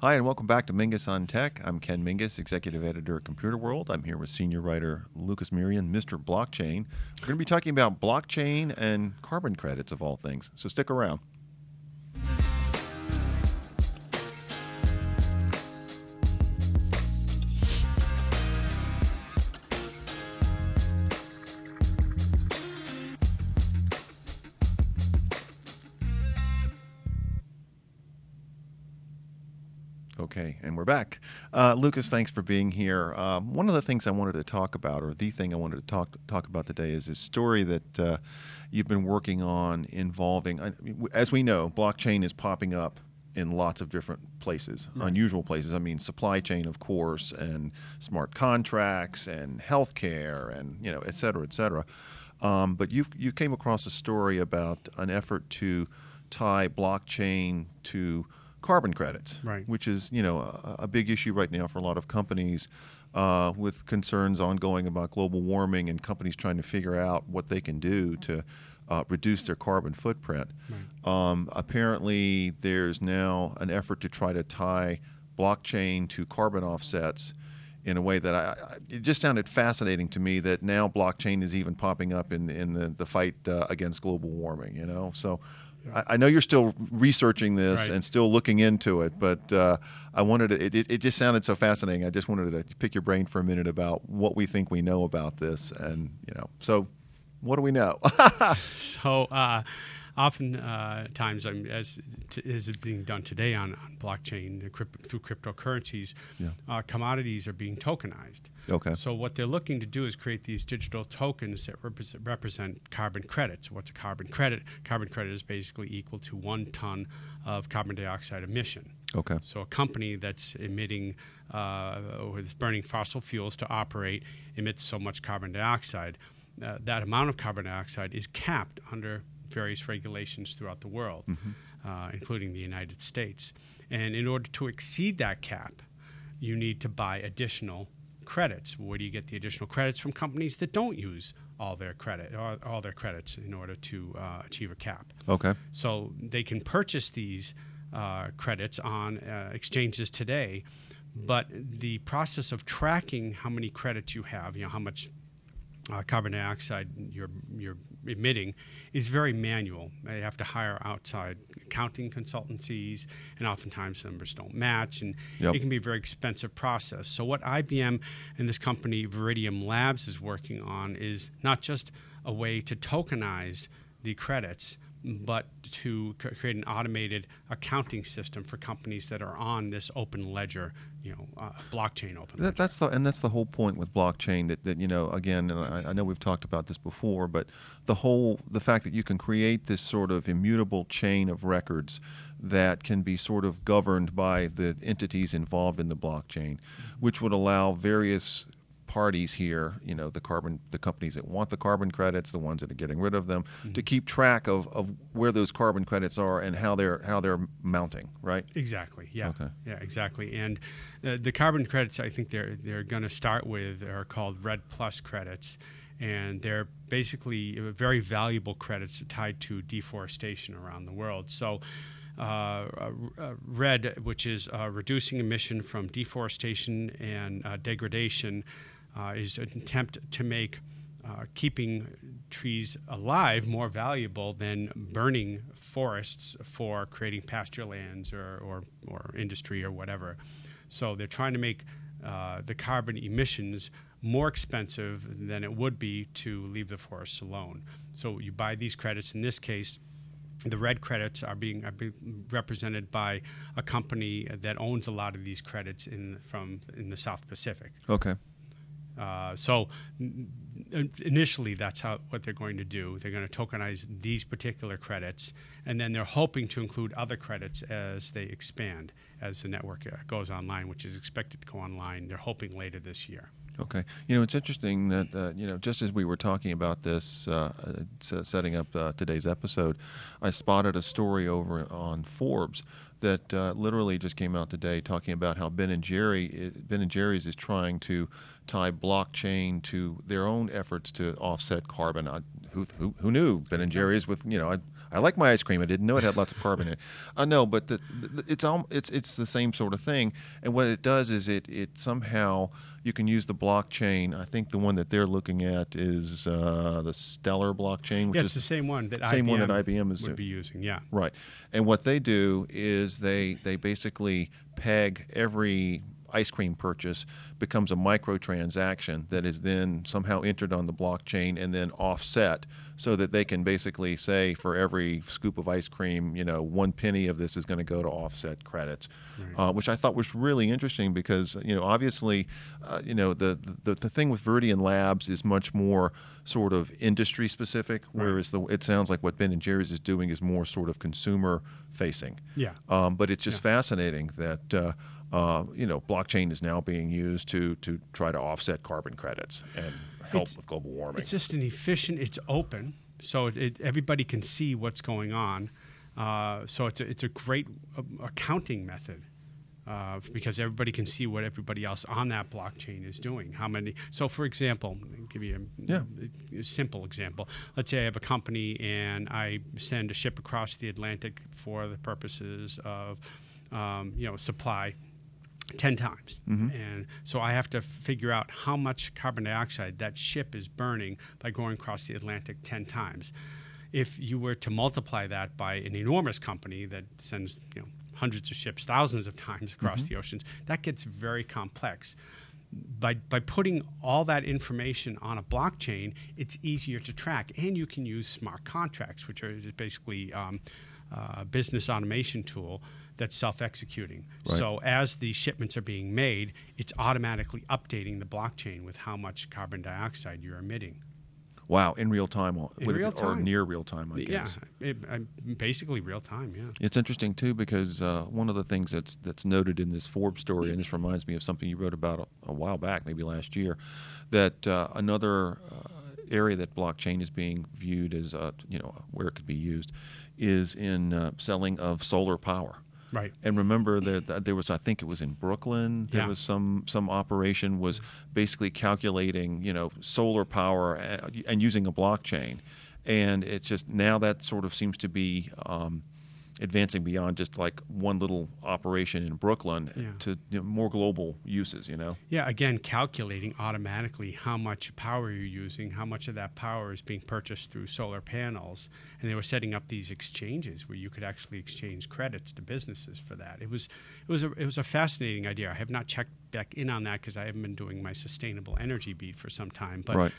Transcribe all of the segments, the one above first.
Hi, and welcome back to Mingis on Tech. I'm Ken Mingis, executive editor at Computer World. I'm here with senior writer Lucas Mearian, Mr. Blockchain. We're going to be talking about blockchain and carbon credits, of all things. So stick around. Okay, and we're back. Uh, Lucas, thanks for being here. Um, one of the things I wanted to talk about, or the thing I wanted to talk talk about today, is this story that uh, you've been working on involving. As we know, blockchain is popping up in lots of different places, unusual places. I mean, supply chain, of course, and smart contracts, and healthcare, and you know, et cetera, et cetera. Um, but you you came across a story about an effort to tie blockchain to carbon credits, right. which is you know a, a, big issue right now for a lot of companies uh, with concerns ongoing about global warming and companies trying to figure out what they can do to uh, reduce their carbon footprint. Right. Um, apparently, there's now an effort to try to tie blockchain to carbon offsets in a way that I, I, it just sounded fascinating to me that now blockchain is even popping up in in the, the fight uh, against global warming. You know, so I, I know you're still researching this right. and still looking into it, but uh, I wanted to, it, it just sounded so fascinating. I just wanted to pick your brain for a minute about what we think we know about this, and you know, so what do we know? so. Uh, often uh, times, um, as t- is being done today on, on blockchain crypt- through cryptocurrencies, yeah. uh, commodities are being tokenized. Okay. So what they're looking to do is create these digital tokens that represent, represent carbon credits. What's a carbon credit? Carbon credit is basically equal to one ton of carbon dioxide emission. Okay. So a company that's emitting uh, or is burning fossil fuels to operate emits so much carbon dioxide. Uh, that amount of carbon dioxide is capped under various regulations throughout the world, mm-hmm. uh, including the United States. And in order to exceed that cap, you need to buy additional credits. Where do you get the additional credits from companies that don't use all their credit, all, all their credits, in order to uh, achieve a cap? Okay. So they can purchase these uh, credits on uh, exchanges today, but the process of tracking how many credits you have, you know, how much uh, carbon dioxide you're, you're emitting is very manual. They have to hire outside accounting consultancies, and oftentimes numbers don't match, and yep. it can be a very expensive process. So, what IBM and this company, Veridium Labs, is working on is not just a way to tokenize the credits, but to create an automated accounting system for companies that are on this open ledger, you know, uh, blockchain open. That, that's the and that's the whole point with blockchain. That, that you know, again, and I, I, know we've talked about this before, but the whole the fact that you can create this sort of immutable chain of records that can be sort of governed by the entities involved in the blockchain, which would allow various parties here, you know, the carbon, the companies that want the carbon credits, the ones that are getting rid of them, mm-hmm. to keep track of, of where those carbon credits are and how they're how they're mounting, right? Exactly. Yeah. Okay. Yeah. Exactly. And uh, the carbon credits, I think they're they're going to start with are called REDD Plus credits, and they're basically very valuable credits tied to deforestation around the world. So. Uh, uh, REDD, which is uh, reducing emission from deforestation and uh, degradation, is an attempt to make uh, keeping trees alive more valuable than burning forests for creating pasture lands or, or, or industry or whatever. So they're trying to make uh, the carbon emissions more expensive than it would be to leave the forests alone. So you buy these credits. In this case, the REDD credits are being, are being, represented by a company that owns a lot of these credits in from in the South Pacific. Okay. Uh, so initially, that's how what they're going to do. They're going to tokenize these particular credits, and then they're hoping to include other credits as they expand as the network uh, goes online, which is expected to go online. They're hoping later this year. Okay. You know, it's interesting that, uh, you know, just as we were talking about this, uh, uh setting up uh, today's episode, I spotted a story over on Forbes that uh, literally just came out today talking about how Ben and Jerry Ben and Jerry's is trying to tie blockchain to their own efforts to offset carbon. I, who, who, who, knew Ben and Jerry's with you know I, I like my ice cream. I didn't know it had lots of carbon in it. Uh, no, but the, the, it's all it's it's the same sort of thing. And what it does is it it somehow you can use the blockchain. I think the one that they're looking at is uh, the Stellar blockchain, which yeah, is it's the same one that same IBM one that IBM is would be using. Yeah. Right. And what they do is they they basically peg every ice cream purchase becomes a microtransaction that is then somehow entered on the blockchain and then offset so that they can basically say for every scoop of ice cream, you know, one penny of this is going to go to offset credits, Right. uh, which I thought was really interesting because, you know, obviously, uh, you know, the, the, the thing with Veridium Labs is much more sort of industry specific, whereas the, it sounds like what Ben and Jerry's is doing is more sort of consumer facing. Yeah. Um, but it's just fascinating that uh, uh, you know blockchain is now being used to to try to offset carbon credits and help It's- with global warming. It's just an efficient. It's open, so it, it, everybody can see what's going on. Uh, so it's a, it's a great uh, accounting method uh, because everybody can see what everybody else on that blockchain is doing. How many? So, for example, I'll give you a, Yeah. a simple example. Let's say I have a company and I send a ship across the Atlantic for the purposes of um, you know supply 10 times. And so I have to figure out how much carbon dioxide that ship is burning by going across the Atlantic 10 times. If you were to multiply that by an enormous company that sends, you know, hundreds of ships thousands of times across the oceans, that gets very complex. By, by putting all that information on a blockchain, it's easier to track, and you can use smart contracts, which are basically um, a business automation tool that's self-executing. Right. So as the shipments are being made, it's automatically updating the blockchain with how much carbon dioxide you're emitting. wow, in real time, or, In real be- or near real time, I yeah, guess. it, uh, basically real time. Yeah. It's interesting too because uh, one of the things that's that's noted in this Forbes story, and this reminds me of something you wrote about a, a while back, maybe last year, that uh, another uh, area that blockchain is being viewed as uh, you know where it could be used is in uh, selling of solar power. Right. And remember that, that there was, I think it was in Brooklyn, there Yeah. was some some operation was basically calculating, you know, solar power and, and using a blockchain, and it's just now that sort of seems to be um, advancing beyond just like one little operation in Brooklyn Yeah. to you know, more global uses. You know, Yeah, again, calculating automatically how much power you're using, how much of that power is being purchased through solar panels, and they were setting up these exchanges where you could actually exchange credits to businesses for that. It was, it was a, it was a fascinating idea. I have not checked back in on that because I haven't been doing my sustainable energy beat for some time, but Right.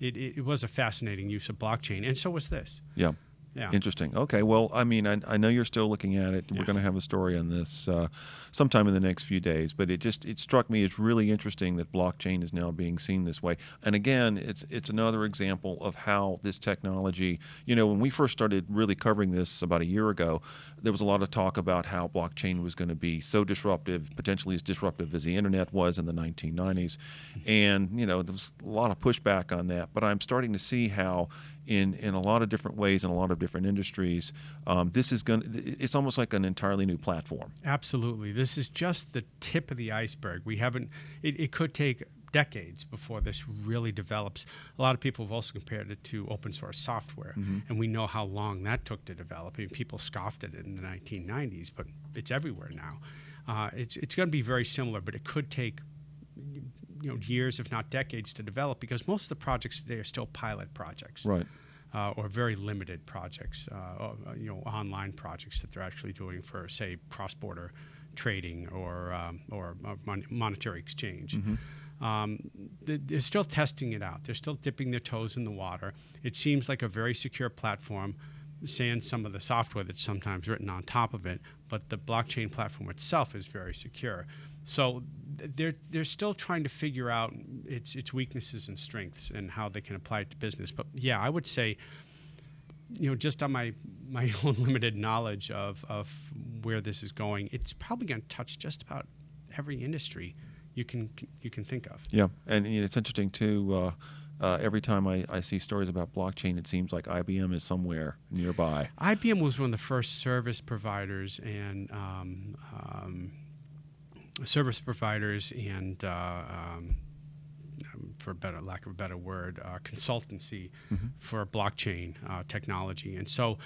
it, it, it was a fascinating use of blockchain, and so was this. yeah. Yeah. Interesting. Okay. Well, I mean, I, I know you're still looking at it. We're going to have a story on this uh, sometime in the next few days. But it just it struck me as really interesting that blockchain is now being seen this way. And again, it's it's another example of how this technology. You know, when we first started really covering this about a year ago, there was a lot of talk about how blockchain was going to be so disruptive, potentially as disruptive as the internet was in the 1990s. And you know, there was a lot of pushback on that. But I'm starting to see how in in a lot of different ways in a lot of different industries. Um, this is going. to It's almost like an entirely new platform. Absolutely. This is just the tip of the iceberg. We haven't, it, it could take decades before this really develops. A lot of people have also compared it to open source software, and we know how long that took to develop. I mean, people scoffed at it in the 1990s, but it's everywhere now. Uh, it's it's going to be very similar, but it could take you know years, if not decades, to develop because most of the projects today are still pilot projects Right. uh, or very limited projects, uh, uh, you know, online projects that they're actually doing for, say, cross-border trading or um, or uh, mon- monetary exchange. Um, they- they're still testing it out. They're still dipping their toes in the water. It seems like a very secure platform, sans some of the software that's sometimes written on top of it. But the blockchain platform itself is very secure. So they're they're still trying to figure out its its weaknesses and strengths and how they can apply it to business. But yeah, I would say, you know, just on my my own limited knowledge of of where this is going, it's probably going to touch just about every industry you can you can think of. Yeah, and it's interesting too. Uh, uh, every time I, I see stories about blockchain, it seems like IBM is somewhere nearby. IBM was one of the first service providers and um, um, service providers and uh, um, for better lack of a better word, uh, consultancy for blockchain uh, technology. And so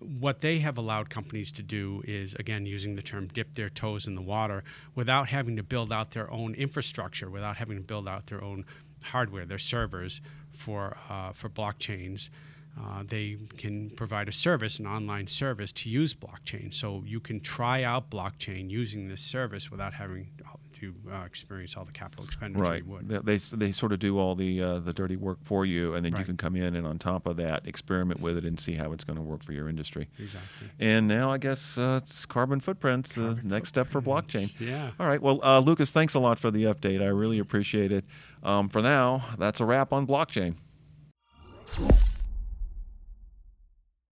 what they have allowed companies to do is, again, using the term dip their toes in the water without having to build out their own infrastructure, without having to build out their own hardware, their servers for, uh, for blockchains. Uh, they can provide a service, an online service, to use blockchain. So you can try out blockchain using this service without having to uh, experience all the capital expenditure right. would. They, they, they sort of do all the uh, the dirty work for you, and then you can come in and on top of that, experiment with it and see how it's going to work for your industry. Exactly. And now I guess uh, it's carbon footprints, uh, Carbon next step for blockchain. Yeah. All right. Well, uh, Lucas, thanks a lot for the update. I really appreciate it. Um, for now, that's a wrap on blockchain.